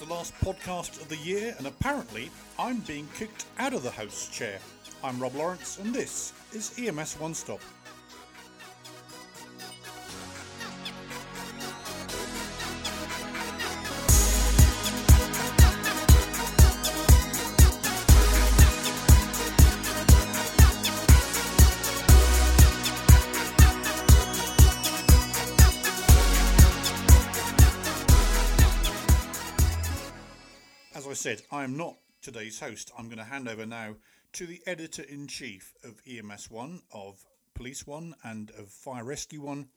the last podcast of the year, and apparently I'm being kicked out of the host chair. I'm Rob Lawrence, and this is EMS One Stop. As I I am not today's host. I'm going to hand over now to the editor in chief of EMS One, of Police One, and of Fire Rescue One,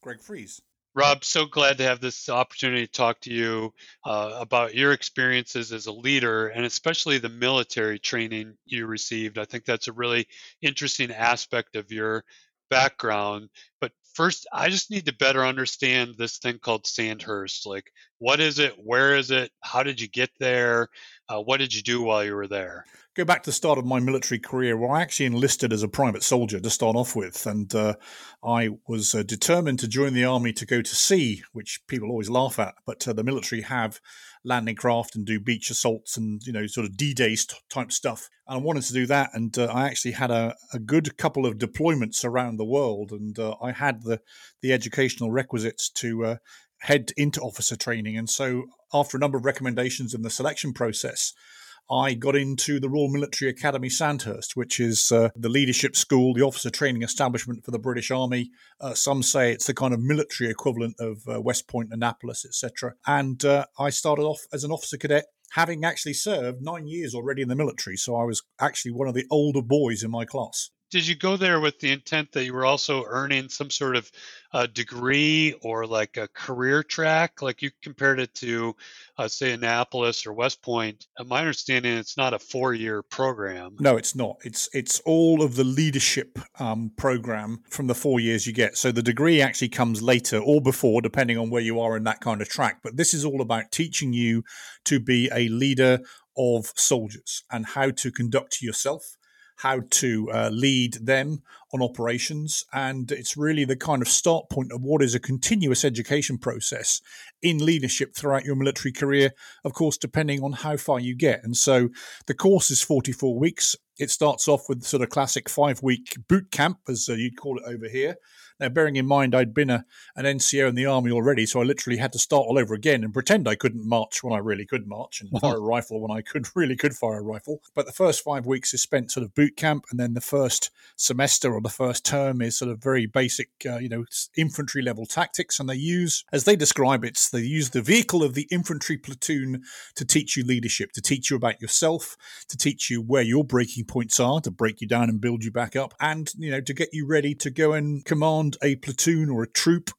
Greg Friese. Rob, so glad to have this opportunity to talk to you uh, about your experiences as a leader and especially the military training you received. I think that's a really interesting aspect of your background. But first, I just need to better understand this thing called Sandhurst. Like, what is it? Where is it? How did you get there? Uh, what did you do while you were there? Go back to the start of my military career, where I actually enlisted as a private soldier to start off with, and uh, I was uh, determined to join the army to go to sea, which people always laugh at. But uh, the military have landing craft and do beach assaults and you know sort of D-Day type stuff. And I wanted to do that, and uh, I actually had a, a, good couple of deployments around the world, and uh, I had the the educational requisites to uh, head into officer training. And so, after a number of recommendations in the selection process, I got into the Royal Military Academy Sandhurst, which is uh, the leadership school, the officer training establishment for the British Army. Uh, some say it's the kind of military equivalent of uh, West Point, Annapolis, etc. And uh, I started off as an officer cadet having actually served nine years already in the military. So I was actually one of the older boys in my class did you go there with the intent that you were also earning some sort of uh, degree or like a career track? Like you compared it to, uh, say, Annapolis or West Point. Uh, my understanding, it's not a four-year program. No, it's not. It's it's all of the leadership um, program from the four years you get. So the degree actually comes later or before, depending on where you are in that kind of track. But this is all about teaching you to be a leader of soldiers and how to conduct yourself how to uh, lead them on operations. And it's really the kind of start point of what is a continuous education process in leadership throughout your military career, of course, depending on how far you get. And so the course is 44 weeks. It starts off with sort of classic five week boot camp, as uh, you'd call it over here. Now, bearing in mind I'd been a, an NCO in the army already, so I literally had to start all over again and pretend I couldn't march when I really could march and fire a rifle when I could really could fire a rifle. But the first five weeks is spent sort of boot camp, and then the first semester or the first term is sort of very basic, uh, you know, infantry level tactics. And they use, as they describe it, they use the vehicle of the infantry platoon to teach you leadership, to teach you about yourself, to teach you where your breaking points are, to break you down and build you back up, and you know, to get you ready to go and command command a platoon or a troop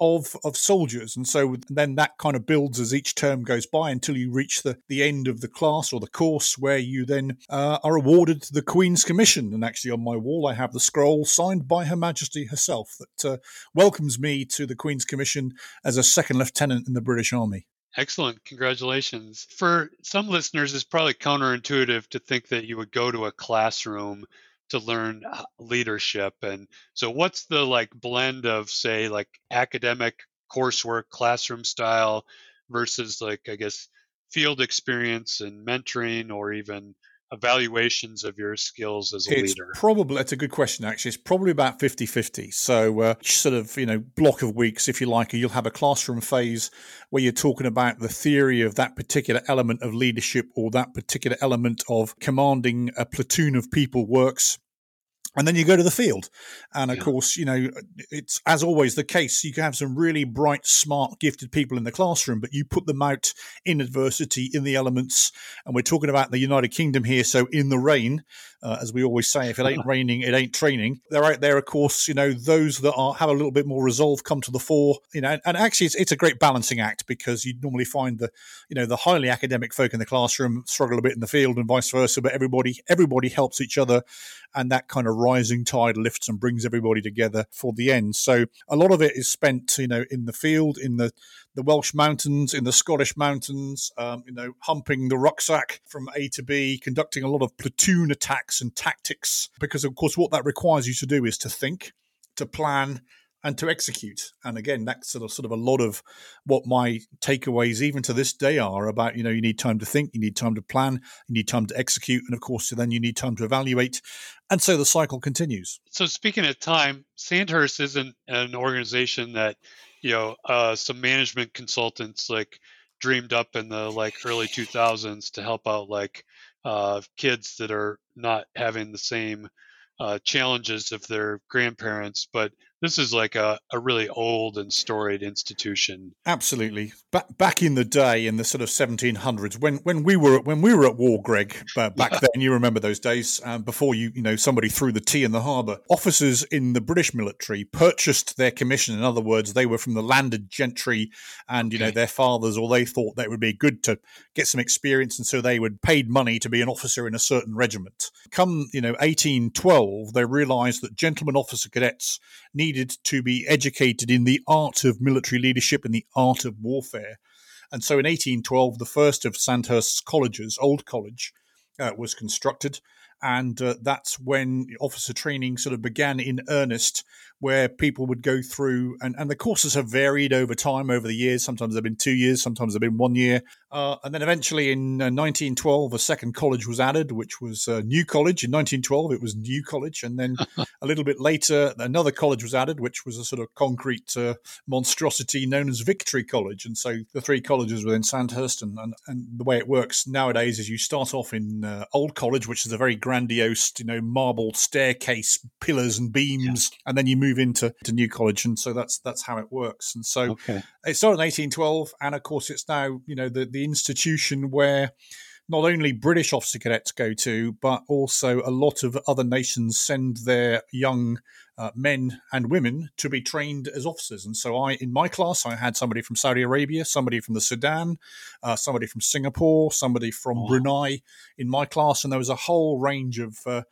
of of soldiers and so then that kind of builds as each term goes by until you reach the the end of the class or the course where you then uh, are awarded the queen's commission and actually on my wall i have the scroll signed by her majesty herself that uh, welcomes me to the queen's commission as a second lieutenant in the british army Excellent. Congratulations. For some listeners, it's probably counterintuitive to think that you would go to a classroom to learn uh, leadership and so what's the like blend of say like academic coursework classroom style versus like i guess field experience and mentoring or even evaluations of your skills as a it's leader? Probably, that's a good question, actually. It's probably about 50 50. So, uh, sort of, you know, block of weeks, if you like, you'll have a classroom phase where you're talking about the theory of that particular element of leadership or that particular element of commanding a platoon of people works and then you go to the field. And of yeah. course you know it's as always the case you can have some really bright smart gifted people in the classroom but you put them out in adversity in the elements. And we're talking about the united kingdom here so in the rain uh, as we always say if it ain't raining it ain't training. They're out there of course you know those that are have a little bit more resolve come to the fore you know and, and actually it's, it's a great balancing act because you normally find the you know the highly academic folk in the classroom struggle a bit in the field and vice versa but everybody everybody helps each other and that kind of rising tide lifts and brings everybody together for the end. So a lot of it is spent, you know, in the field, in the the Welsh mountains, in the Scottish mountains, um, you know, humping the rucksack from A to B, conducting a lot of platoon attacks and tactics. Because of course, what that requires you to do is to think, to plan, and to execute. And again, that's sort of sort of a lot of what my takeaways, even to this day, are about. You know, you need time to think, you need time to plan, you need time to execute, and of course, then you need time to evaluate. And so the cycle continues. So speaking of time, Sandhurst isn't an organization that you know uh, some management consultants like dreamed up in the like early 2000s to help out like uh, kids that are not having the same uh, challenges of their grandparents, but this is like a, a really old and storied institution. Absolutely. Back back in the day, in the sort of 1700s, when when we were when we were at war, Greg, back yeah. then, you remember those days um, before you you know somebody threw the tea in the harbour. Officers in the British military purchased their commission. In other words, they were from the landed gentry, and you okay. know their fathers, or they thought that it would be good to get some experience, and so they would paid money to be an officer in a certain regiment. Come you know 1812, they realised that gentlemen officer cadets need needed to be educated in the art of military leadership and the art of warfare. And so in 1812, the first of Sandhurst's colleges, Old College, uh, was constructed. And uh, that's when officer training sort of began in earnest where people would go through, and, and the courses have varied over time, over the years. Sometimes they've been two years, sometimes they've been one year. Uh, and then eventually in uh, 1912, a second college was added, which was uh, New College. In 1912, it was New College. And then a little bit later, another college was added, which was a sort of concrete uh, monstrosity known as Victory College. And so the three colleges within Sandhurst. And, and, and the way it works nowadays is you start off in uh, Old College, which is a very grandiose, you know, marble staircase, pillars and beams. Yeah. And then you move move into to New College, and so that's that's how it works. And so okay. it started in 1812, and of course it's now you know the the institution where not only British officer cadets go to, but also a lot of other nations send their young uh, men and women to be trained as officers. And so, I, in my class, I had somebody from Saudi Arabia, somebody from the Sudan, uh, somebody from Singapore, somebody from oh. Brunei in my class, and there was a whole range of uh,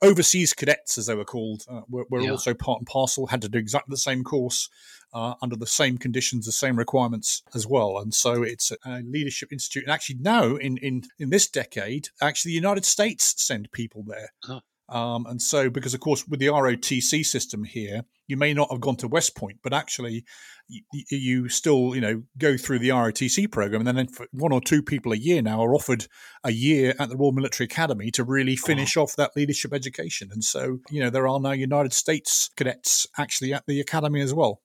overseas cadets, as they were called, uh, were, were yeah. also part and parcel, had to do exactly the same course. Uh, under the same conditions, the same requirements as well, and so it's a leadership institute. And actually, now in in in this decade, actually, the United States send people there. Huh. Um, and so, because of course, with the ROTC system here, you may not have gone to West Point, but actually, you, you still, you know, go through the ROTC program, and then one or two people a year now are offered a year at the Royal Military Academy to really finish oh. off that leadership education. And so, you know, there are now United States cadets actually at the academy as well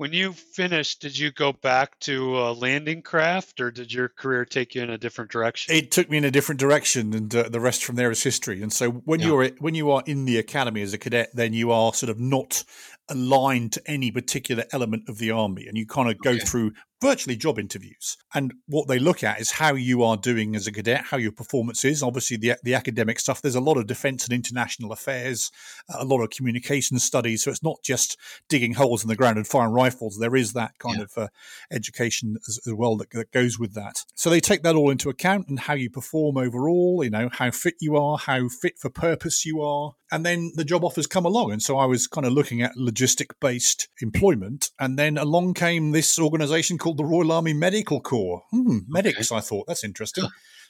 when you finished, did you go back to a landing craft, or did your career take you in a different direction? It took me in a different direction, and uh, the rest from there is history. And so, when yeah. you're when you are in the academy as a cadet, then you are sort of not aligned to any particular element of the army, and you kind of go okay. through virtually job interviews. And what they look at is how you are doing as a cadet, how your performance is. Obviously, the, the academic stuff, there's a lot of defense and international affairs, a lot of communication studies. So it's not just digging holes in the ground and firing rifles. There is that kind yeah. of uh, education as, as well that, that, goes with that. So they take that all into account and how you perform overall, you know, how fit you are, how fit for purpose you are. And then the job offers come along. And so I was kind of looking at logistic based employment. And then along came this organization called called the Royal Army Medical Corps. Hmm, medics, okay. I thought. That's interesting.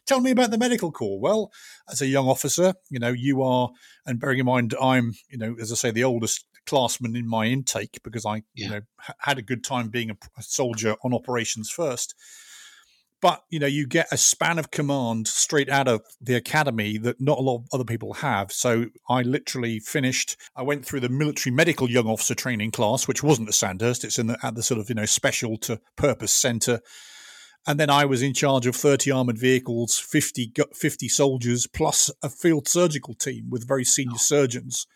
Tell me about the medical corps. Well, as a young officer, you know, you are, and bearing in mind, I'm, you know, as I say, the oldest classman in my intake because I, yeah. you know, had a good time being a, a soldier on operations first but you know you get a span of command straight out of the academy that not a lot of other people have. So i literally finished i went through the military medical young officer training class which wasn't at sandhurst. It's in the, at the sort of you know special to purpose center. And then I was in charge of 30 armored vehicles, 50, 50 soldiers, plus a field surgical team with very senior oh. surgeons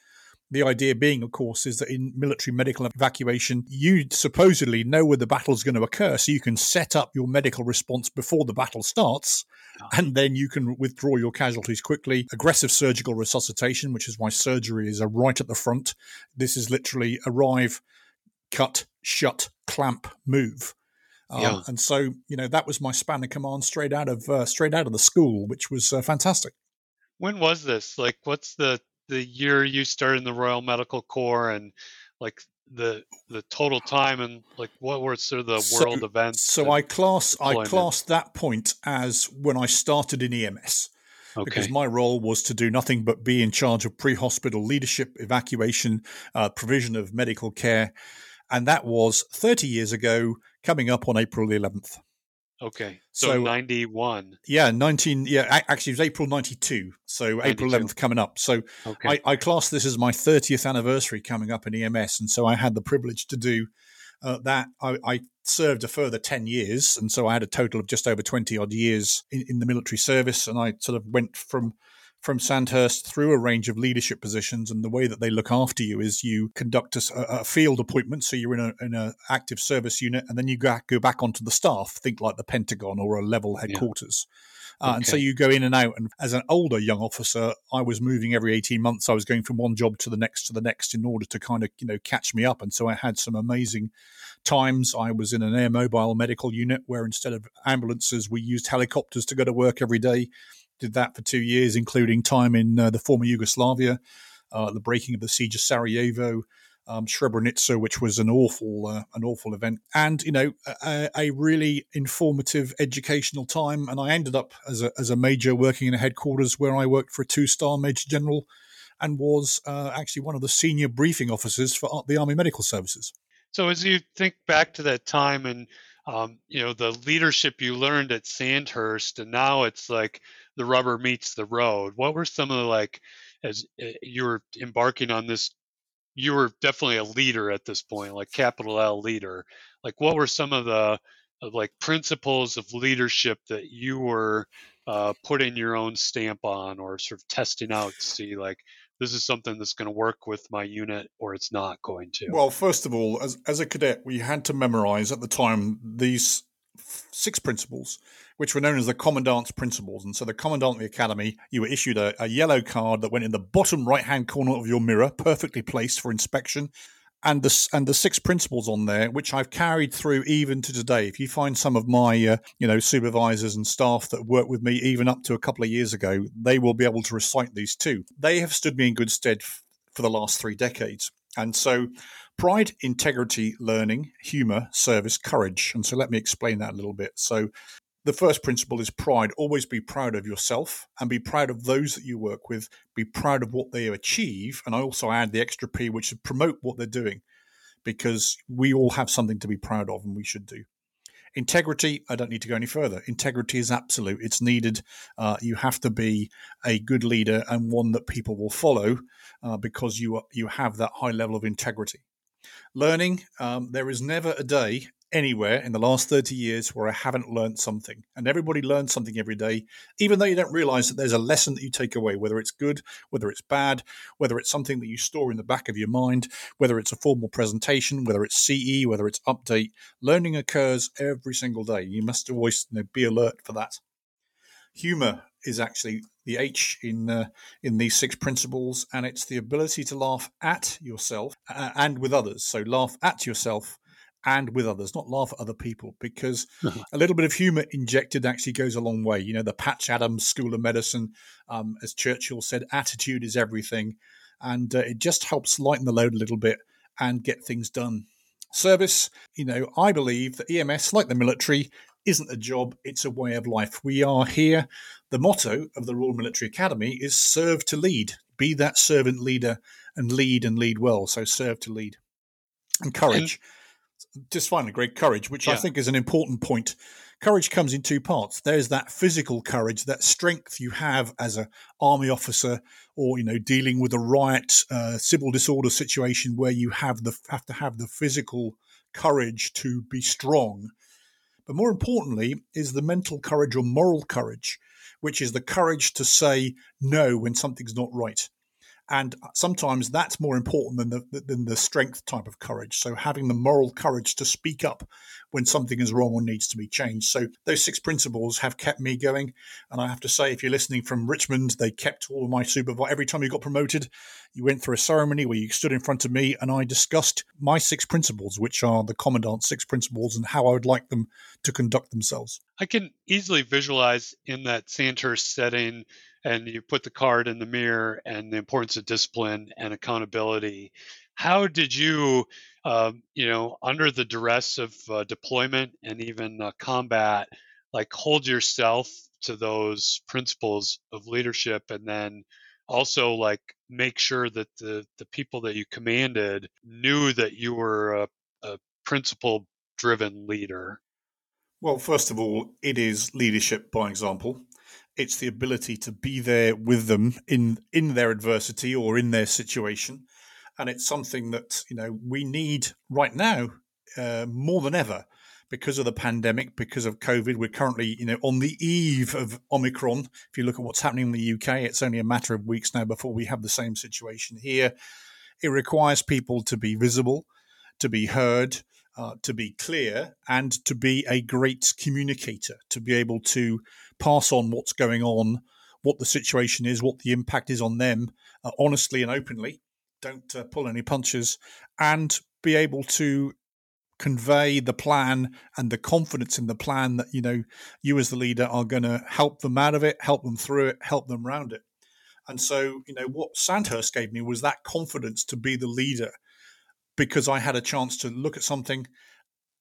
the idea being, of course, is that in military medical evacuation, you supposedly know where the battle is going to occur. So you can set up your medical response before the battle starts, and then you can withdraw your casualties quickly. Aggressive surgical resuscitation, which is why surgery is a right at the front. This is literally arrive, cut, shut, clamp, move. Um, yeah. and so you know that was my span of command straight out of uh, straight out of the school, which was uh, fantastic. When was this? Like, what's the the year you started in the Royal Medical Corps and like the the total time and like what were sort of the so, world events? So I class? I class that point as when I started in EMS. okay. because my role was to do nothing but be in charge of pre hospital leadership, evacuation, uh, provision of medical care. And that was 30 years ago, coming up on April 11th. Okay. So, so, 91. Yeah, 19. Yeah, actually, it was April 92. So 92. April 11th coming up. So okay. I, I class this as my 30th anniversary coming up in EMS. And so I had the privilege to do uh, that. I, I, served a further 10 years. And so I had a total of just over 20 odd years in, in the military service. And I sort of went from from Sandhurst through a range of leadership positions, and the way that they look after you is you conduct a, a field appointment, so you're in a in an active service unit, and then you go, go back onto the staff. Think like the Pentagon or a level headquarters. Yeah. Uh, okay. And so you go in and out. And as an older young officer, I was moving every 18 months. I was going from one job to the next to the next in order to kind of, you know, catch me up. And so I had some amazing times. I was in an air mobile medical unit where instead of ambulances, we used helicopters to go to work every day did that for two years, including time in uh, the former Yugoslavia, uh, the breaking of the siege of Sarajevo, um, Srebrenica, which was an awful, uh, an awful event, and you know, a, a, really informative, educational time. And I ended up as a as a major working in a headquarters where I worked for a two star major general, and was uh, actually one of the senior briefing officers for the Army Medical Services. So as you think back to that time and um, you know the leadership you learned at Sandhurst, and now it's like the rubber meets the road. What were some of the like as eh, you were embarking on this? You were definitely a leader at this point, like capital L leader. Like what were some of the like principles of leadership that you were uh, putting your own stamp on, or sort of testing out to see like this is something that's going to work with my unit or it's not going to? Well, first of all, as, as a cadet, we had to memorize at the time these six principles, which were known as the commandant's principles. And so, the commandant of the academy, you were issued a, a yellow card that went in the bottom right hand corner of your mirror, perfectly placed for inspection and the and the six principles on there, which I've carried through even to today. If you find some of my uh, you know supervisors and staff that work with me even up to a couple of years ago, they will be able to recite these too. They have stood me in good stead f- for the last three decades, and so pride, integrity, learning, humor, service, courage. And so let me explain that a little bit. So the first principle is pride. Always be proud of yourself and be proud of those that you work with. Be proud of what they achieve. And I also add the extra P, which is promote what they're doing because we all have something to be proud of and we should do. Integrity, I don't need to go any further. Integrity is absolute, it's needed. Uh, you have to be a good leader and one that people will follow uh, because you, you have that high level of integrity. Learning, um, there is never a day anywhere in the last 30 years where I haven't learned something. And everybody learns something every day, even though you don't realize that there's a lesson that you take away, whether it's good, whether it's bad, whether it's something that you store in the back of your mind, whether it's a formal presentation, whether it's CE, whether it's update. Learning occurs every single day. You must always you know, be alert for that. Humor is actually the H in uh, in these six principles, and it's the ability to laugh at yourself uh, and with others. So laugh at yourself and with others, not laugh at other people, because a little bit of humor injected actually goes a long way. You know, the Patch Adams School of Medicine, um, as Churchill said, attitude is everything. And uh, it just helps lighten the load a little bit and get things done. Service, you know, I believe that EMS, like the military, isn't a job, it's a way of life. We are here. The motto of the Royal Military Academy is serve to lead. Be that servant leader and lead and lead well. So serve to lead. And courage. And- just finally, great courage, which yeah. I think is an important point. Courage comes in two parts. There's that physical courage, that strength you have as an army officer, or you know, dealing with a riot, uh, civil disorder situation where you have the have to have the physical courage to be strong. But more importantly, is the mental courage or moral courage, which is the courage to say no when something's not right and sometimes that's more important than the than the strength type of courage. So having the moral courage to speak up when something is wrong or needs to be changed. So those six principles have kept me going. And i have to say if you're listening from richmond they kept all of my supervisor every time you got promoted you went through a ceremony where you stood in front of me and i discussed my six principles which are the commandant's six principles and how i would like them to conduct themselves. I can easily visualize in that sandhurst setting and you put the card in the mirror and the importance of discipline and accountability. How did you, uh, you know, under the duress of uh, deployment and even uh, combat, like hold yourself to those principles of leadership and then also like make sure that the the people that you commanded knew that you were a, a principle driven leader well first of all it is leadership by example it's the ability to be there with them in in their adversity or in their situation and it's something that you know we need right now uh, more than ever because of the pandemic, because of COVID. We're currently, you know, on the eve of Omicron. If you look at what's happening in the UK, it's only a matter of weeks now before we have the same situation here. It requires people to be visible, to be heard, uh, to be clear, and to be a great communicator, to be able to pass on what's going on, what the situation is, what the impact is on them, uh, honestly and openly. Don't uh, pull any punches, and be able to convey the plan and the confidence in the plan that you know you as the leader are going to help them out of it help them through it help them around it and so you know what sandhurst gave me was that confidence to be the leader because i had a chance to look at something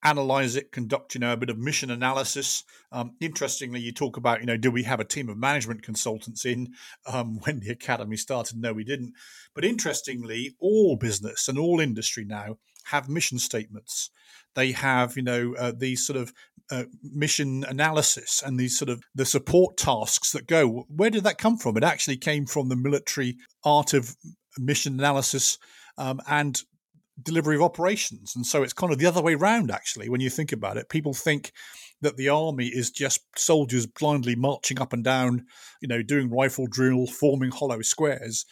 analyze it conduct you know a bit of mission analysis um, interestingly you talk about you know do we have a team of management consultants in um, when the academy started no we didn't but interestingly all business and all industry now have mission statements. They have, you know, uh, these sort of uh, mission analysis and these sort of the support tasks that go. Where did that come from? It actually came from the military art of mission analysis um, and delivery of operations. And so it's kind of the other way around, actually, when you think about it. People think that the army is just soldiers blindly marching up and down, you know, doing rifle drill, forming hollow squares.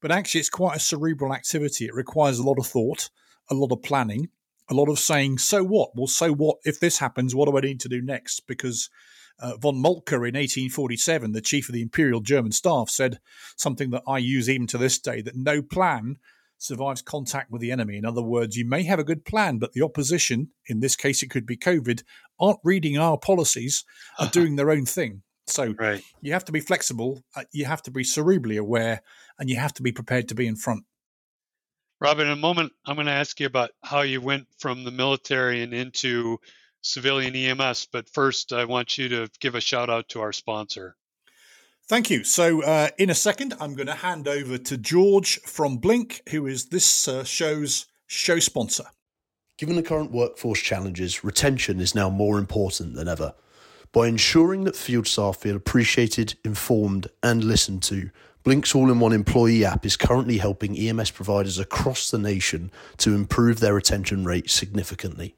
But actually, it's quite a cerebral activity. It requires a lot of thought a lot of planning, a lot of saying, so what? Well, so what if this happens? What do I need to do next? Because uh, von Moltke in 1847, the chief of the Imperial German staff, said something that I use even to this day that no plan survives contact with the enemy. In other words, you may have a good plan, but the opposition, in this case it could be COVID, aren't reading our policies, are doing their own thing. So right. you have to be flexible, uh, you have to be cerebrally aware, and you have to be prepared to be in front. Robin, in a moment, I'm going to ask you about how you went from the military and into civilian EMS. But first, I want you to give a shout out to our sponsor. Thank you. So, uh, in a second, I'm going to hand over to George from Blink, who is this uh, show's show sponsor. Given the current workforce challenges, retention is now more important than ever. By ensuring that field staff feel appreciated, informed, and listened to, Blink's all in one employee app is currently helping EMS providers across the nation to improve their retention rate significantly.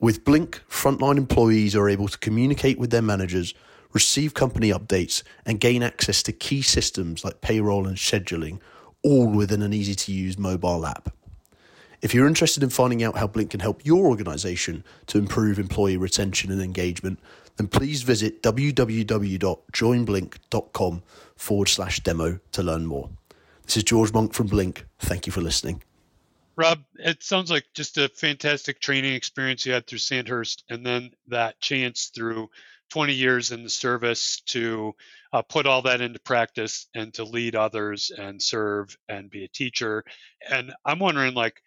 With Blink, frontline employees are able to communicate with their managers, receive company updates, and gain access to key systems like payroll and scheduling, all within an easy to use mobile app. If you're interested in finding out how Blink can help your organization to improve employee retention and engagement, then please visit www.joinblink.com forward slash demo to learn more. This is George Monk from Blink. Thank you for listening. Rob, it sounds like just a fantastic training experience you had through Sandhurst, and then that chance through 20 years in the service to uh, put all that into practice and to lead others and serve and be a teacher. And I'm wondering, like,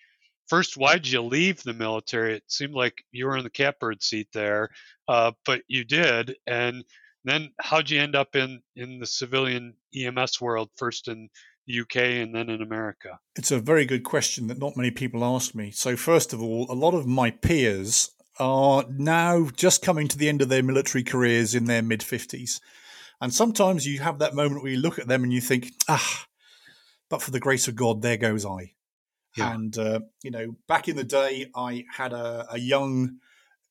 first, why did you leave the military? It seemed like you were in the catbird seat there, uh, but you did. And then how'd you end up in in the civilian EMS world, first in the UK and then in America? It's a very good question that not many people ask me. So, first of all, a lot of my peers are now just coming to the end of their military careers in their mid 50s. And sometimes you have that moment where you look at them and you think, ah, but for the grace of God, there goes I. Yeah. And, uh, you know, back in the day, I had a, a young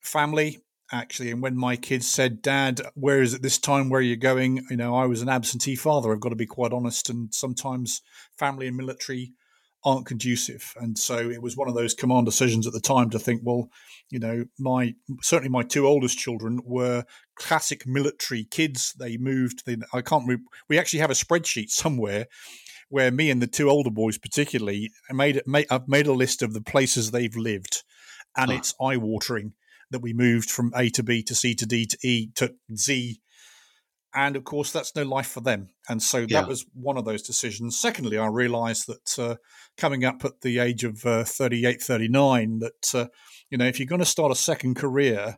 family actually. And when my kids said, Dad, where is it this time? Where are you going? You know, I was an absentee father. I've got to be quite honest. And sometimes family and military aren't conducive. And so it was one of those command decisions at the time to think, well, you know, my certainly my two oldest children were classic military kids. They moved. They, I can't. We actually have a spreadsheet somewhere where me and the two older boys, particularly, made, made I've made a list of the places they've lived, and huh. it's eye watering that we moved from A to B to C to D to E to Z. And of course, that's no life for them. And so yeah. that was one of those decisions. Secondly, I realized that uh, coming up at the age of uh, 38, 39, that, uh, you know, if you're going to start a second career,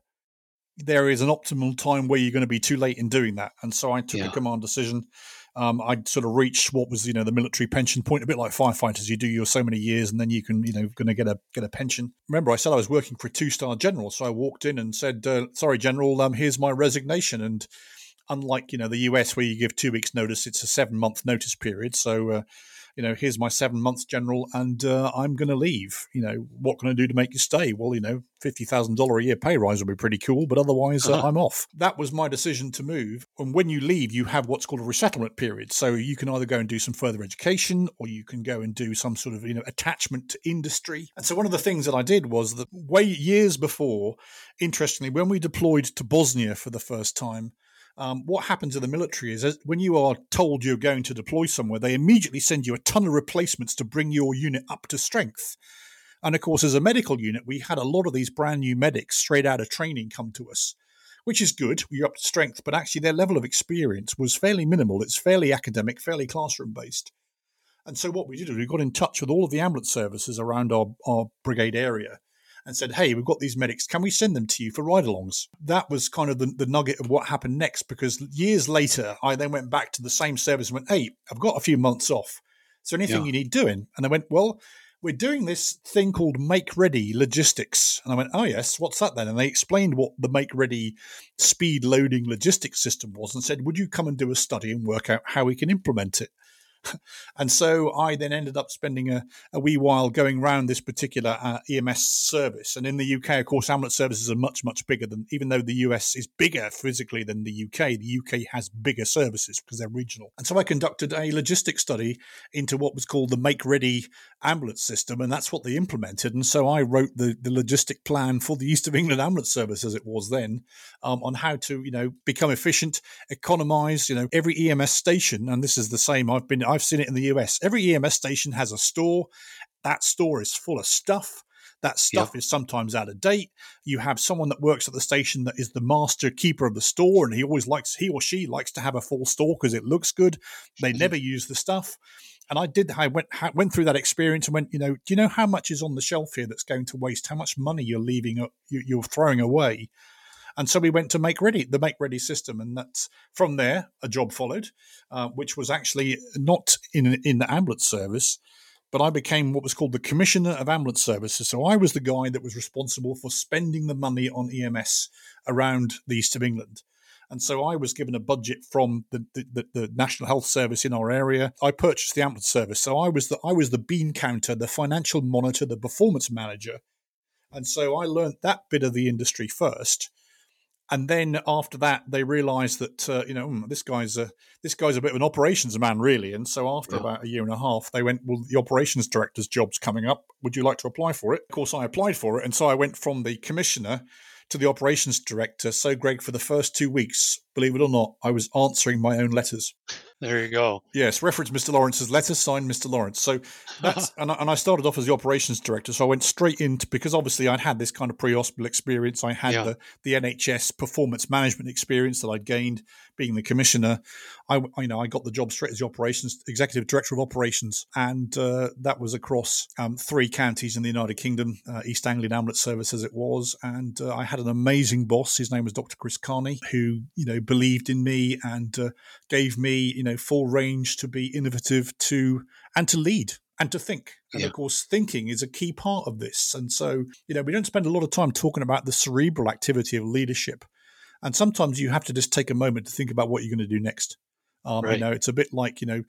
there is an optimal time where you're going to be too late in doing that. And so I took yeah. a command decision. Um, I sort of reached what was you know the military pension point, a bit like firefighters. You do your so many years, and then you can you know going to get a get a pension. Remember, I said I was working for a two star general, so I walked in and said, uh, "Sorry, General, um, here's my resignation." And unlike you know the US where you give two weeks notice, it's a seven month notice period. So uh, you know, here's my seven months general, and uh, I'm going to leave. You know, what can I do to make you stay? Well, you know, fifty thousand dollar a year pay rise would be pretty cool, but otherwise, uh, uh-huh. I'm off. That was my decision to move. And when you leave, you have what's called a resettlement period. So you can either go and do some further education, or you can go and do some sort of you know attachment to industry. And so one of the things that I did was that way years before, interestingly, when we deployed to Bosnia for the first time um, what happens in the military is when you are told you're going to deploy somewhere, they immediately send you a ton of replacements to bring your unit up to strength. And of course, as a medical unit, we had a lot of these brand new medics straight out of training come to us, which is good. We're up to strength, but actually, their level of experience was fairly minimal. It's fairly academic, fairly classroom based. And so, what we did is we got in touch with all of the ambulance services around our, our brigade area and said, Hey, we've got these medics. Can we send them to you for ride alongs? That was kind of the, the nugget of what happened next because years later, I then went back to the same service and went, Hey, I've got a few months off. Is there anything yeah. you need doing? And they went, Well, we're doing this thing called Make Ready Logistics. And I went, Oh, yes, what's that then? And they explained what the Make Ready speed loading logistics system was and said, Would you come and do a study and work out how we can implement it? and so I then ended up spending a, a wee while going around this particular uh, EMS service. And in the UK, of course, ambulance services are much, much bigger than, even though the US is bigger physically than the UK, the UK has bigger services because they're regional. And so I conducted a logistics study into what was called the Make Ready ambulance system, and that's what they implemented. And so I wrote the, the logistic plan for the East of England ambulance service as it was then um, on how to, you know, become efficient, economize, you know, every EMS station, and this is the same. I've been, I've seen it in the US. Every EMS station has a store. That store is full of stuff. That stuff is sometimes out of date. You have someone that works at the station that is the master keeper of the store, and he always likes, he or she likes to have a full store because it looks good. They mm-hmm. never use the stuff and I did. I went went through that experience and went, you know, do you know how much is on the shelf here that's going to waste? How much money you're leaving, you're throwing away? And so we went to Make Ready, the Make Ready system, and that's from there a job followed, uh, which was actually not in in the ambulance service, but I became what was called the Commissioner of Ambulance Services. So I was the guy that was responsible for spending the money on EMS around the east of England. And so I was given a budget from the, the, the, National Health Service in our area. I purchased the ambulance service. So I was the I was the bean counter, the financial monitor, the performance manager. And so I learned that bit of the industry first and then after that they realized that uh, you know hmm, this guy's a this guy's a bit of an operations man really. And so after yeah. about a year and a half they went well the operations director's job's coming up. Would you like to apply for it? Of course i applied for it. And so i went from the commissioner to the operations director. So greg for the first two weeks believe it or not i was answering my own letters there you go. Yes, reference Mr. Lawrence's letter, signed Mr. Lawrence. So that's and, I, and I started off as the operations director. So I went straight into because obviously I'd had this kind of pre-hospital experience. I had yeah. the the NHS performance management experience that I'd gained being the commissioner. I you know I got the job straight as the operations executive director of operations, and uh, that was across um, three counties in the United Kingdom, uh, East Anglian Ambulance Service as it was, and uh, I had an amazing boss. His name was Dr. Chris Carney, who you know believed in me and uh, gave me you know full range to be innovative to and to lead and to think. And yeah. of course, thinking is a key part of this. And so, you know, we don't spend a lot of time talking about the cerebral activity of leadership. And sometimes you have to just take a moment to think about what you're going to do next. Um, right. You know, it's a bit like, you know,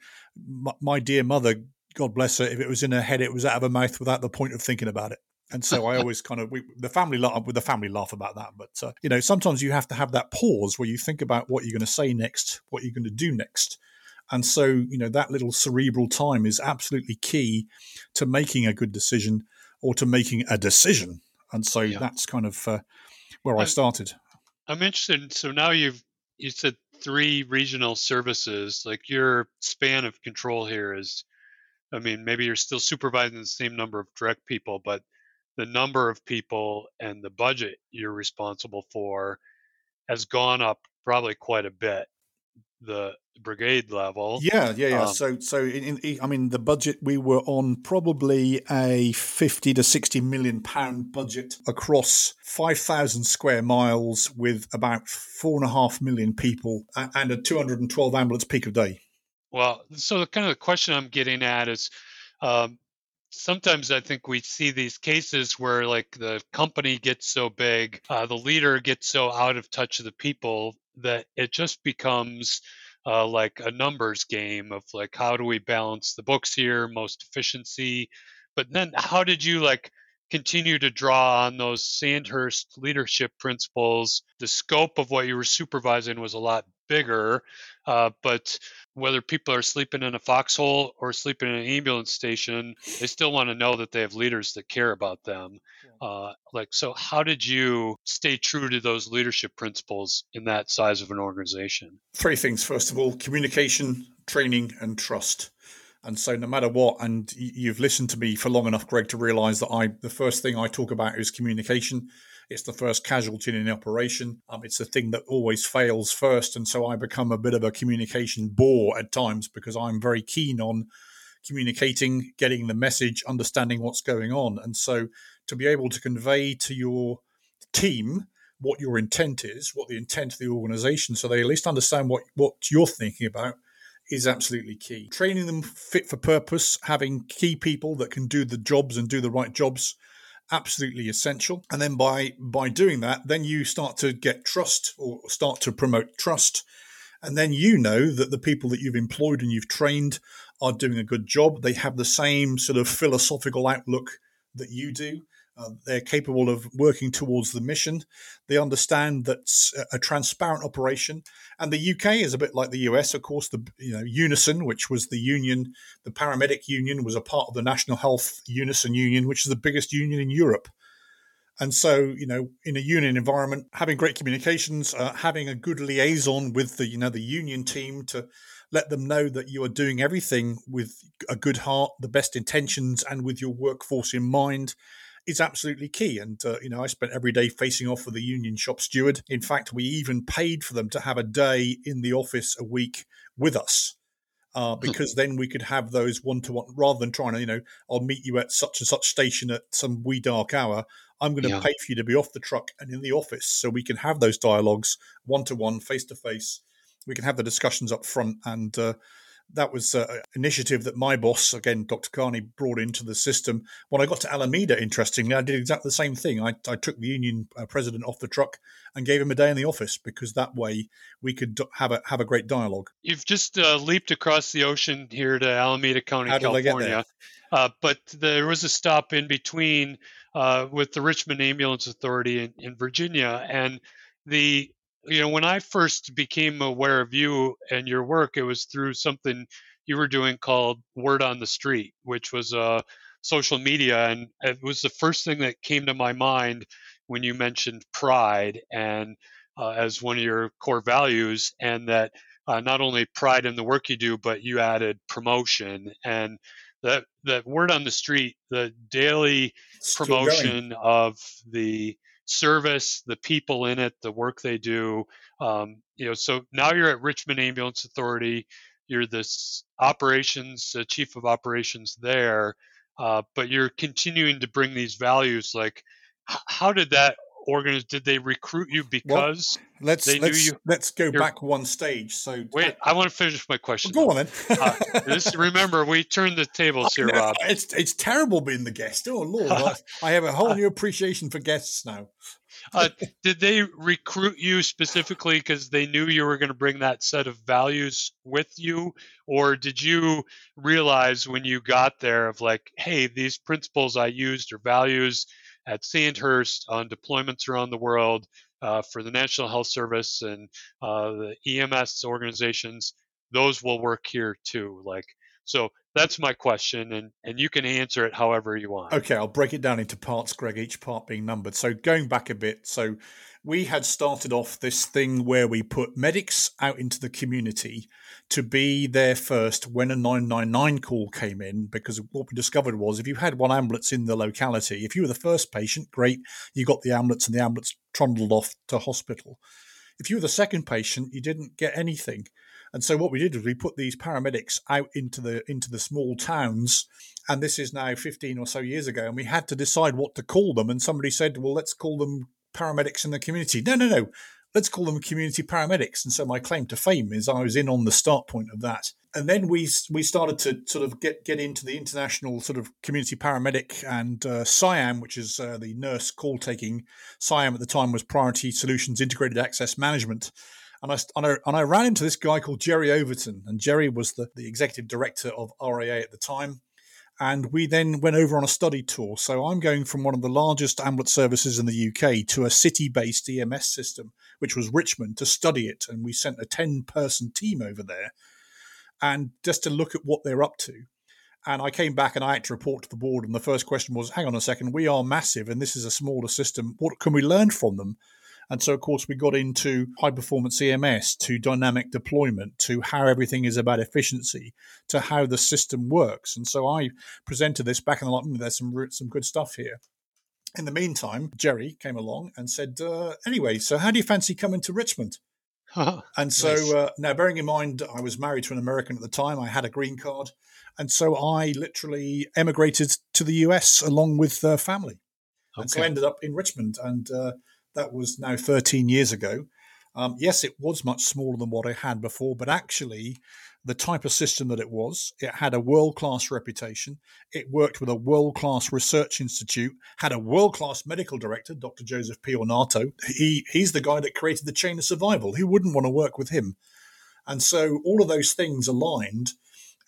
my, my dear mother, God bless her, if it was in her head, it was out of her mouth without the point of thinking about it. And so I always kind of we, the family laugh with the family laugh about that. But uh, you know, sometimes you have to have that pause where you think about what you're going to say next, what you're going to do next, and so, you know, that little cerebral time is absolutely key to making a good decision or to making a decision. And so yeah. that's kind of uh, where I started. I'm interested. So now you've you said three regional services. Like your span of control here is, I mean, maybe you're still supervising the same number of direct people, but the number of people and the budget you're responsible for has gone up probably quite a bit the brigade level. Yeah, yeah, yeah. Um, so, so in, in, I mean, the budget we were on probably a fifty to sixty million pound budget across five thousand square miles with about four and a half million people and a two hundred and twelve ambulance peak a day. Well, so the kind of the question I'm getting at is. Um, sometimes I think we see these cases where like the company gets so big, uh, the leader gets so out of touch of the people that it just becomes uh, like a numbers game of like how do we balance the books here, most efficiency, but then how did you like continue to draw on those Sandhurst leadership principles? The scope of what you were supervising was a lot bigger, uh, but whether people are sleeping in a foxhole or sleeping in an ambulance station, they still want to know that they have leaders that care about them. Uh, like, so how did you stay true to those leadership principles in that size of an organization? Three things. First of all, communication, training, and trust. And so, no matter what, and you've listened to me for long enough, Greg, to realize that I the first thing I talk about is communication. It's the first casualty in an operation. Um, it's the thing that always fails first. And so I become a bit of a communication bore at times because I'm very keen on communicating, getting the message, understanding what's going on. And so to be able to convey to your team what your intent is, what the intent of the organization, so they at least understand what, what you're thinking about is absolutely key. Training them fit for purpose, having key people that can do the jobs and do the right jobs absolutely essential. And then by by doing that, then you start to get trust or start to promote trust. And then you know that the people that you've employed and you've trained are doing a good job. They have the same sort of philosophical outlook that you do. Uh, they're capable of working towards the mission. They understand that a transparent operation, and the UK is a bit like the US. Of course, the you know Unison, which was the union, the paramedic union, was a part of the National Health Unison Union, which is the biggest union in Europe. And so, you know, in a union environment, having great communications, uh, having a good liaison with the you know the union team to let them know that you are doing everything with a good heart, the best intentions, and with your workforce in mind is absolutely key. And, uh, you know, I spent every day facing off with the union shop steward. In fact, we even paid for them to have a day in the office a week with us. Uh, hmm. because then we could have those one to one rather than trying to, you know, I'll meet you at such and such station at some wee dark hour. I'm going to yeah. pay for you to be off the truck and in the office so we can have those dialogues one to one, face to face. We can have the discussions up front and, uh, that was an initiative that my boss, again, Dr. Carney, brought into the system. When I got to Alameda, interestingly, I did exactly the same thing. I, I took the union uh, president off the truck and gave him a day in the office because that way we could have a have a great dialogue. You've just uh, leaped across the ocean here to Alameda County, How California. Uh, but there was a stop in between uh, with the Richmond Ambulance Authority in, in Virginia, and the you know, when I first became aware of you and your work, it was through something you were doing called Word on the Street, which was uh, social media. And it was the first thing that came to my mind when you mentioned pride and uh, as one of your core values, and that uh, not only pride in the work you do, but you added promotion and that that word on the street, the daily promotion of the service, the people in it, the work they do. Um, you know, so now you're at Richmond Ambulance Authority. You're this operations uh, chief of operations there, uh, but you're continuing to bring these values. Like, h- how did that organize? Did they recruit you because well, let's they let's, knew you? Let's go back one stage. So wait, I want to finish my question. Well, go on then. uh, this, remember, we turned the tables here, Rob. It's it's terrible being the guest. Oh Lord, I have a whole new appreciation for guests now. uh, did they recruit you specifically because they knew you were going to bring that set of values with you, or did you realize when you got there of like, hey, these principles I used or values at Sandhurst on deployments around the world uh, for the National Health Service and uh, the EMS organizations, those will work here too. Like, so that's my question, and, and you can answer it however you want. Okay, I'll break it down into parts, Greg, each part being numbered. So going back a bit, so we had started off this thing where we put medics out into the community to be there first when a 999 call came in, because what we discovered was if you had one ambulance in the locality, if you were the first patient, great, you got the ambulance and the ambulance trundled off to hospital. If you were the second patient, you didn't get anything. And so what we did was we put these paramedics out into the into the small towns, and this is now 15 or so years ago, and we had to decide what to call them. And somebody said, "Well, let's call them paramedics in the community." No, no, no. Let's call them community paramedics. And so my claim to fame is I was in on the start point of that. And then we we started to sort of get get into the international sort of community paramedic and uh, CIAM, which is uh, the nurse call taking. CIAM at the time was Priority Solutions Integrated Access Management and I, and I, and I ran into this guy called Jerry Overton, and Jerry was the, the executive director of RAA at the time. And we then went over on a study tour. So I'm going from one of the largest ambulance services in the UK to a city based EMS system, which was Richmond, to study it. And we sent a 10 person team over there and just to look at what they're up to. And I came back and I had to report to the board. And the first question was hang on a second, we are massive and this is a smaller system. What can we learn from them? And so, of course, we got into high performance EMS, to dynamic deployment, to how everything is about efficiency, to how the system works. And so I presented this back in the mm, there's some some good stuff here. In the meantime, Jerry came along and said, uh, "Anyway, so how do you fancy coming to Richmond?" and so nice. uh, now, bearing in mind, I was married to an American at the time. I had a green card, and so I literally emigrated to the US along with uh, family, okay. and so I ended up in Richmond. And uh, that was now 13 years ago. Um, yes, it was much smaller than what I had before, but actually, the type of system that it was, it had a world class reputation. It worked with a world class research institute, had a world class medical director, Dr. Joseph P. Ornato. He, he's the guy that created the chain of survival. Who wouldn't want to work with him? And so all of those things aligned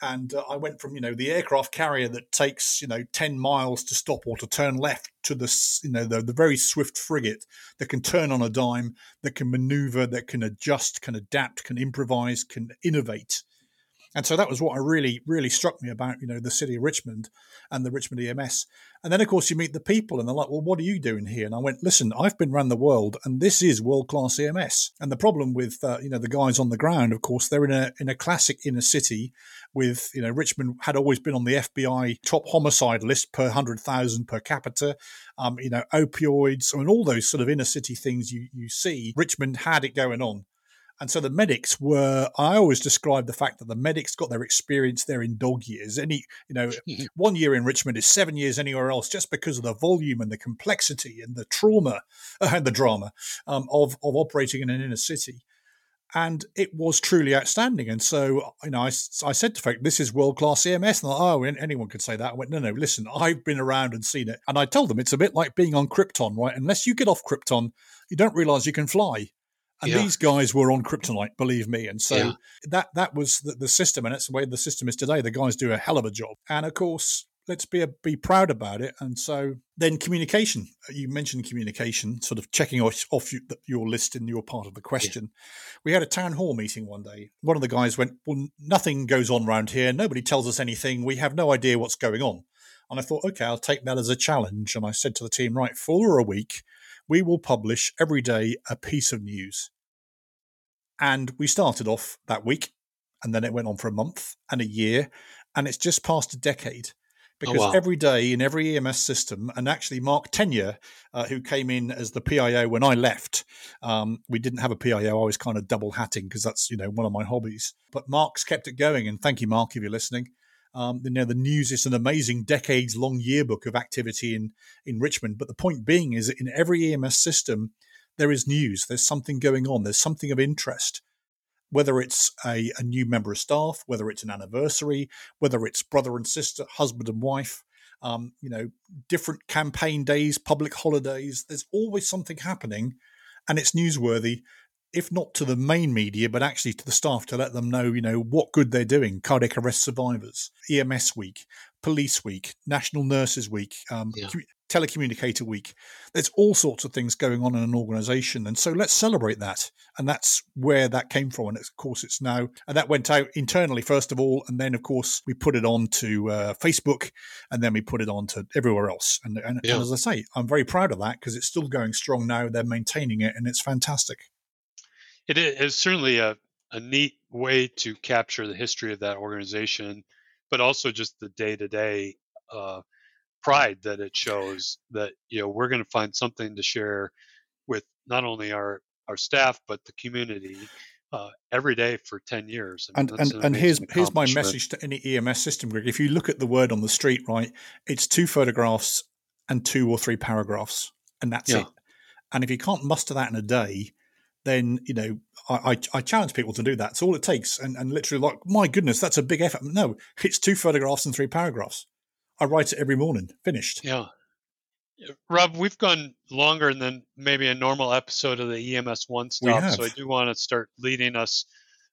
and uh, I went from you know the aircraft carrier that takes you know ten miles to stop or to turn left to the you know the, the very swift frigate that can turn on a dime, that can maneuver, that can adjust, can adapt, can improvise, can innovate. And so that was what I really, really struck me about, you know, the city of Richmond and the Richmond EMS. And then, of course, you meet the people and they're like, well, what are you doing here? And I went, listen, I've been around the world and this is world class EMS. And the problem with, uh, you know, the guys on the ground, of course, they're in a, in a classic inner city with, you know, Richmond had always been on the FBI top homicide list per 100,000 per capita. Um, you know, opioids, I mean, all those sort of inner city things you, you see. Richmond had it going on. And so the medics were, I always describe the fact that the medics got their experience there in dog years. Any, you know, one year in Richmond is seven years anywhere else just because of the volume and the complexity and the trauma and the drama um, of, of operating in an inner city. And it was truly outstanding. And so, you know, I, I said to folk, this is world class EMS. And like, oh, anyone could say that. I went, no, no, listen, I've been around and seen it. And I told them it's a bit like being on Krypton, right? Unless you get off Krypton, you don't realize you can fly. And yeah. these guys were on kryptonite, believe me. And so yeah. that that was the, the, system, and that's the way the system is today. The guys do a hell of a job. And of course, let's be a, be proud about it. And so then communication. Uh, you mentioned communication, sort of checking off, off you, your list in your part of the question. Yeah. We had a town hall meeting one day. One of the guys went, "Well, nothing goes on around here. Nobody tells us anything. We have no idea what's going on." And I thought, okay, I'll take that as a challenge. And I said to the team, right, for a week, we will publish every day a piece of news. And we started off that week, and then it went on for a month and a year, and it's just past a decade. Oh, because oh, wow. every day in every EMS system, and actually Mark Tenure, uh, who came in as the PIO when I left, um, we didn't have a PIO. I was kind of double hatting because that's you know one of my hobbies. But Mark's kept it going, and thank you, Mark, if you're listening. Um, you know, the news is an amazing decades long yearbook of activity in, in Richmond. But the point being is that in every EMS system, there is news, there's something going on, there's something of interest. Whether it's a, a new member of staff, whether it's an anniversary, whether it's brother and sister, husband and wife, um, you know, different campaign days, public holidays, there's always something happening and it's newsworthy if not to the main media, but actually to the staff to let them know, you know, what good they're doing. Cardiac arrest survivors, EMS week, police week, National Nurses Week, um, yeah. telecommunicator week. There's all sorts of things going on in an organization. And so let's celebrate that. And that's where that came from. And of course, it's now, and that went out internally, first of all. And then, of course, we put it on to uh, Facebook and then we put it on to everywhere else. And, and, yeah. and as I say, I'm very proud of that because it's still going strong now. They're maintaining it and it's fantastic. It is certainly a, a neat way to capture the history of that organization, but also just the day to day pride that it shows that you know we're going to find something to share with not only our our staff, but the community uh, every day for 10 years. I mean, and and, and here's here's my message to any EMS system, Greg. If you look at the word on the street, right, it's two photographs and two or three paragraphs, and that's yeah. it. And if you can't muster that in a day, then you know I, I, I, challenge people to do that. It's all it takes, and, and literally like my goodness, that's a big effort. No, it's two photographs and three paragraphs. I write it every morning. Finished. Yeah. Rob, we've gone longer than maybe a normal episode of the EMS One Stop, so I do want to start leading us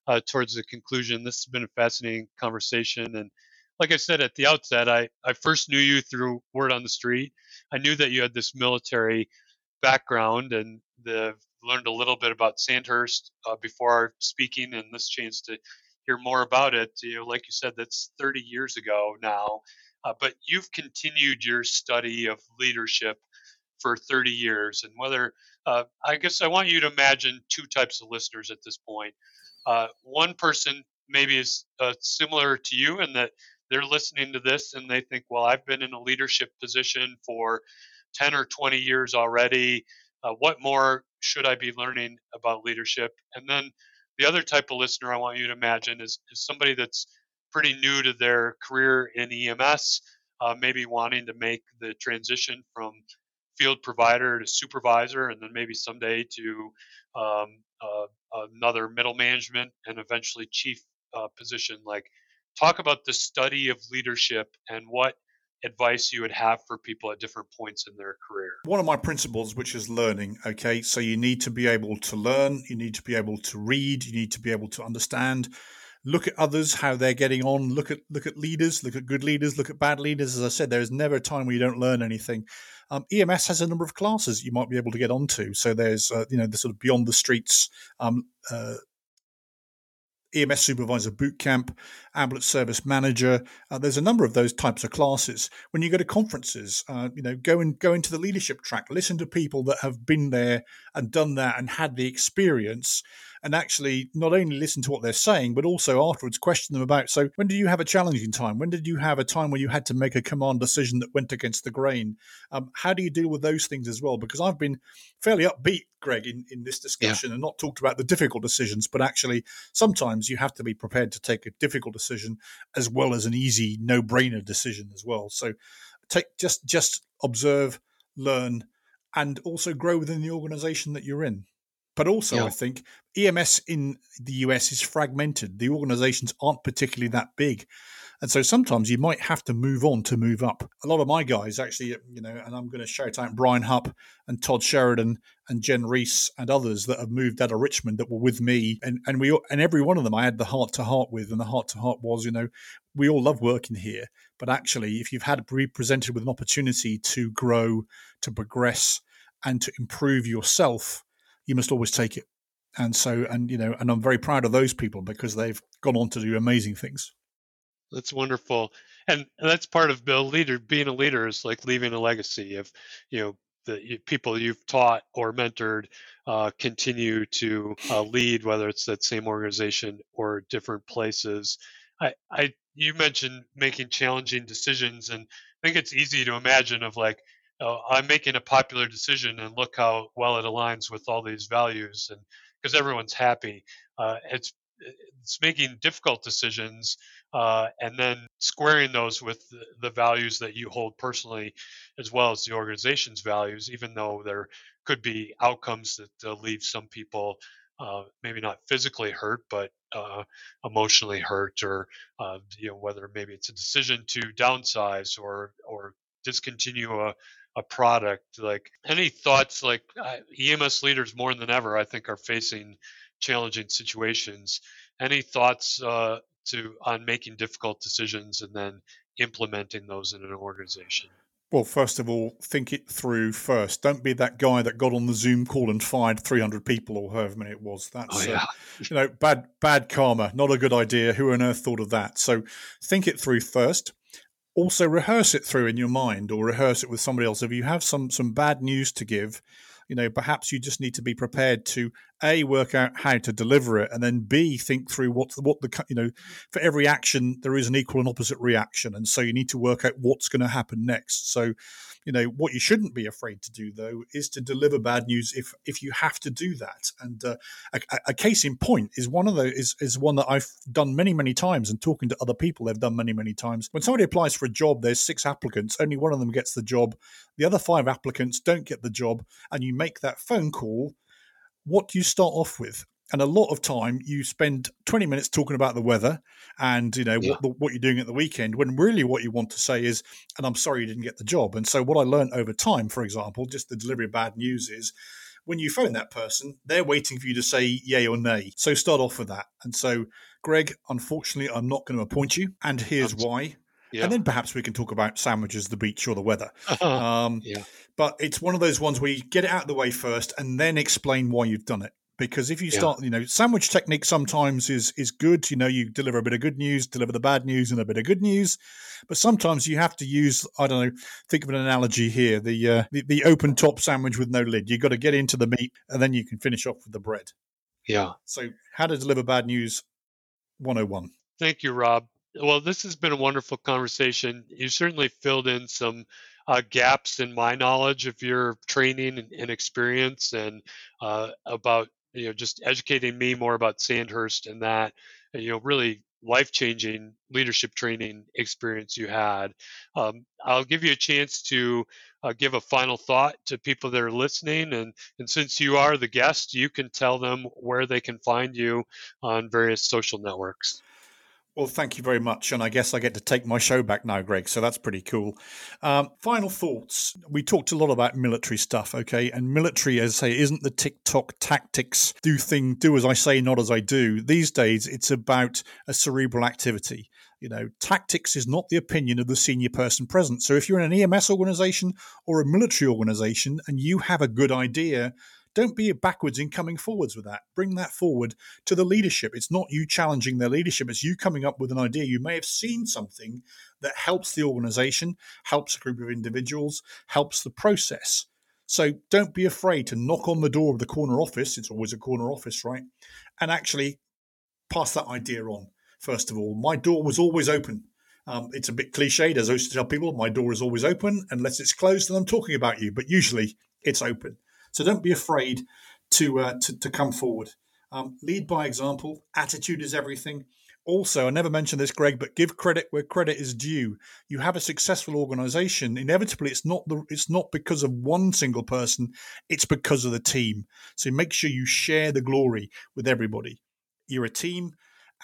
uh, towards the conclusion. This has been a fascinating conversation, and like I said at the outset, I, I first knew you through word on the street. I knew that you had this military background and the learned a little bit about Sandhurst uh, before speaking, and this chance to hear more about it. You know, like you said, that's 30 years ago now, uh, but you've continued your study of leadership for 30 years. And whether, uh, I guess I want you to imagine two types of listeners at this point. Uh, one person maybe is uh, similar to you in that they're listening to this and they think, well, I've been in a leadership position for 10 or 20 years already. Uh, what more should I be learning about leadership? And then the other type of listener I want you to imagine is, is somebody that's pretty new to their career in EMS, uh, maybe wanting to make the transition from field provider to supervisor, and then maybe someday to um, uh, another middle management and eventually chief uh, position. Like, talk about the study of leadership and what advice you would have for people at different points in their career? One of my principles, which is learning. Okay, so you need to be able to learn, you need to be able to read, you need to be able to understand. Look at others, how they're getting on. Look at look at leaders. Look at good leaders. Look at bad leaders. As I said, there is never a time where you don't learn anything. Um, EMS has a number of classes you might be able to get onto. So there's uh, you know the sort of beyond the streets um, uh, EMS supervisor boot camp, ambulance service manager. Uh, there's a number of those types of classes. When you go to conferences, uh, you know, go and go into the leadership track. Listen to people that have been there and done that and had the experience, and actually not only listen to what they're saying, but also afterwards question them about. So, when did you have a challenging time? When did you have a time where you had to make a command decision that went against the grain? Um, how do you deal with those things as well? Because I've been fairly upbeat, Greg, in, in this discussion yeah. and not talked about the difficult decisions, but actually sometimes you have to be prepared to take a difficult decision as well as an easy, no brainer decision as well. So, take just just observe, learn, and also grow within the organization that you're in. But also, yeah. I think EMS in the US is fragmented. The organizations aren't particularly that big. And so sometimes you might have to move on to move up. A lot of my guys actually, you know, and I'm going to shout out Brian Hupp and Todd Sheridan and Jen Reese and others that have moved out of Richmond that were with me. And, and we and every one of them I had the heart to heart with. And the heart to heart was, you know, we all love working here. But actually, if you've had be presented with an opportunity to grow, to progress, and to improve yourself, you must always take it. And so, and you know, and I'm very proud of those people because they've gone on to do amazing things. That's wonderful, and that's part of Bill leader. Being a leader is like leaving a legacy of, you know, the people you've taught or mentored uh, continue to uh, lead, whether it's that same organization or different places. I, I, you mentioned making challenging decisions, and I think it's easy to imagine of like, uh, I'm making a popular decision and look how well it aligns with all these values and because everyone's happy. Uh, it's it's making difficult decisions uh, and then squaring those with the, the, values that you hold personally as well as the organization's values even though there could be outcomes that uh, leave some people uh, maybe not physically hurt but uh, emotionally hurt or uh, you know whether maybe it's a decision to downsize or or discontinue a, a product like any thoughts like uh, ems leaders more than ever i think are facing challenging situations any thoughts uh, to on making difficult decisions and then implementing those in an organization well, first of all, think it through first. Don't be that guy that got on the Zoom call and fired 300 people or however many it was. That's, oh, yeah. uh, you know, bad, bad karma. Not a good idea. Who on earth thought of that? So think it through first also rehearse it through in your mind or rehearse it with somebody else? If you have some some bad news to give you know perhaps you just need to be prepared to a work out how to deliver it and then b think through what what the you know for every action there is an equal and opposite reaction. And so you need to work out what's going to happen next. So You know, what you shouldn't be afraid to do, though, is to deliver bad news if if you have to do that. And uh, a, a, case in point is one of the is, is one that I've done many, many times and talking to other people they've done many, many times. When somebody applies for a job, there's six applicants, only one of them gets the job. The other five applicants don't get the job, and you make that phone call. What do you start off with? And a lot of time you spend 20 minutes talking about the weather and you know yeah. what, what, you're doing at the weekend when really what you want to say is and i'm sorry you didn't get the job and so what i learned over time for example just the delivery of bad news is when you phone that person they're waiting for you to say yay or nay so start off with that and so greg unfortunately i'm not going to appoint you and here's why yeah. And then perhaps we can talk about sandwiches, the beach, or the weather. um, yeah. But it's one of those ones where you get it out of the way first and then explain why you've done it because if you start, you know, sandwich technique sometimes is is good. You know, you deliver a bit of good news, deliver the bad news, and a bit of good news. But sometimes you have to use, I don't know, think of an analogy here: the uh, the, the open top sandwich with no lid. You've got to get into the meat, and then you can finish off with the bread. Yeah. So, how to deliver bad news 101. Thank you, Rob. Well, this has been a wonderful conversation. You certainly filled in some uh, gaps in my knowledge of your training and, and experience and uh, about you know just educating me more about Sandhurst and that you know really life changing leadership training experience you had. Um, I'll give you a chance to uh, give a final thought to people that are listening. And, and since you are the guest, you can tell them where they can find you on various social networks. Well, thank you very much. And I guess I get to take my show back now, Greg. So that's pretty cool. Um, final thoughts. We talked a lot about military stuff, okay? And military, as I say, isn't the TikTok tactics, do thing, do as I say, not as I do. These days, it's about a cerebral activity. You know, tactics is not the opinion of the senior person present. So if you're in an EMS organization or a military organization and you have a good idea, don't be backwards in coming forwards with that. Bring that forward to the leadership. It's not you challenging their leadership, it's you coming up with an idea. You may have seen something that helps the organization, helps a group of individuals, helps the process. So don't be afraid to knock on the door of the corner office. It's always a corner office, right? And actually pass that idea on. First of all, my door was always open. Um, it's a bit cliched, as I used to tell people, my door is always open unless it's closed and I'm talking about you. But usually it's open. So don't be afraid to uh, to, to, come forward. Um, lead by example. Attitude is everything. Also, I never mentioned this, Greg, but give credit where credit is due. You have a successful organization. Inevitably, it's not the it's not because of one single person. It's because of the team. So make sure you share the glory with everybody. You're a team.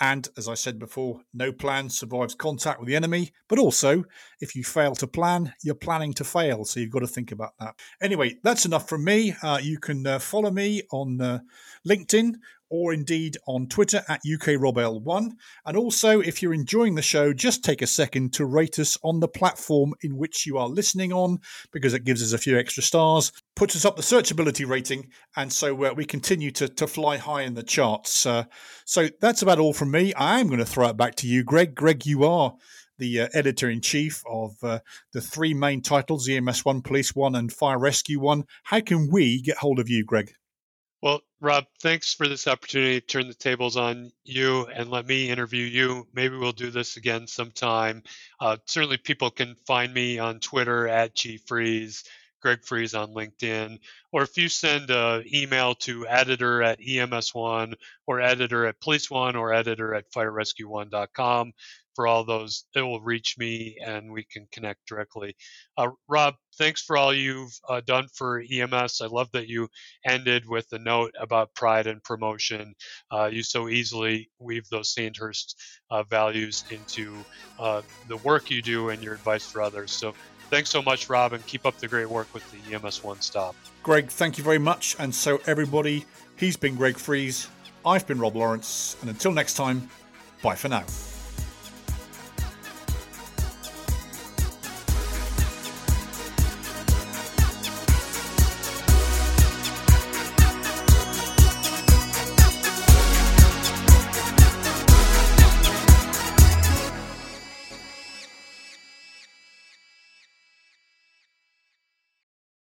And as I said before, no plan survives contact with the enemy. But also, if you fail to plan, you're planning to fail. So you've got to think about that. Anyway, that's enough from me. Uh, you can uh, follow me on uh, LinkedIn or indeed on Twitter at UKRobL1. And also, if you're enjoying the show, just take a second to rate us on the platform in which you are listening on, because it gives us a few extra stars, puts us up the searchability rating, and so uh, we continue to, to fly high in the charts. Uh, so that's about all from me. I am going to throw it back to you, Greg. Greg, you are the uh, editor in chief of uh, the three main titles EMS 1, Police 1, and Fire Rescue 1. How can we get hold of you, Greg? Well, Rob, thanks for this opportunity to turn the tables on you and let me interview you. Maybe we'll do this again sometime. Uh, certainly, people can find me on Twitter at gfriese, Greg Friese on LinkedIn, or if you send an email to editor at EMS1 or editor at Police1 or editor at firerescue1.com, for all those, it will reach me and we can connect directly. Uh, Rob, thanks for all you've uh, done for EMS. I love that you ended with a note about pride and promotion. Uh, you so easily weave those Sandhurst uh, values into uh, the work you do and your advice for others. So thanks so much, Rob, and keep up the great work with the EMS One Stop. Greg, thank you very much. And so, everybody, he's been Greg Friese. I've been Rob Lawrence. And until next time, bye for now.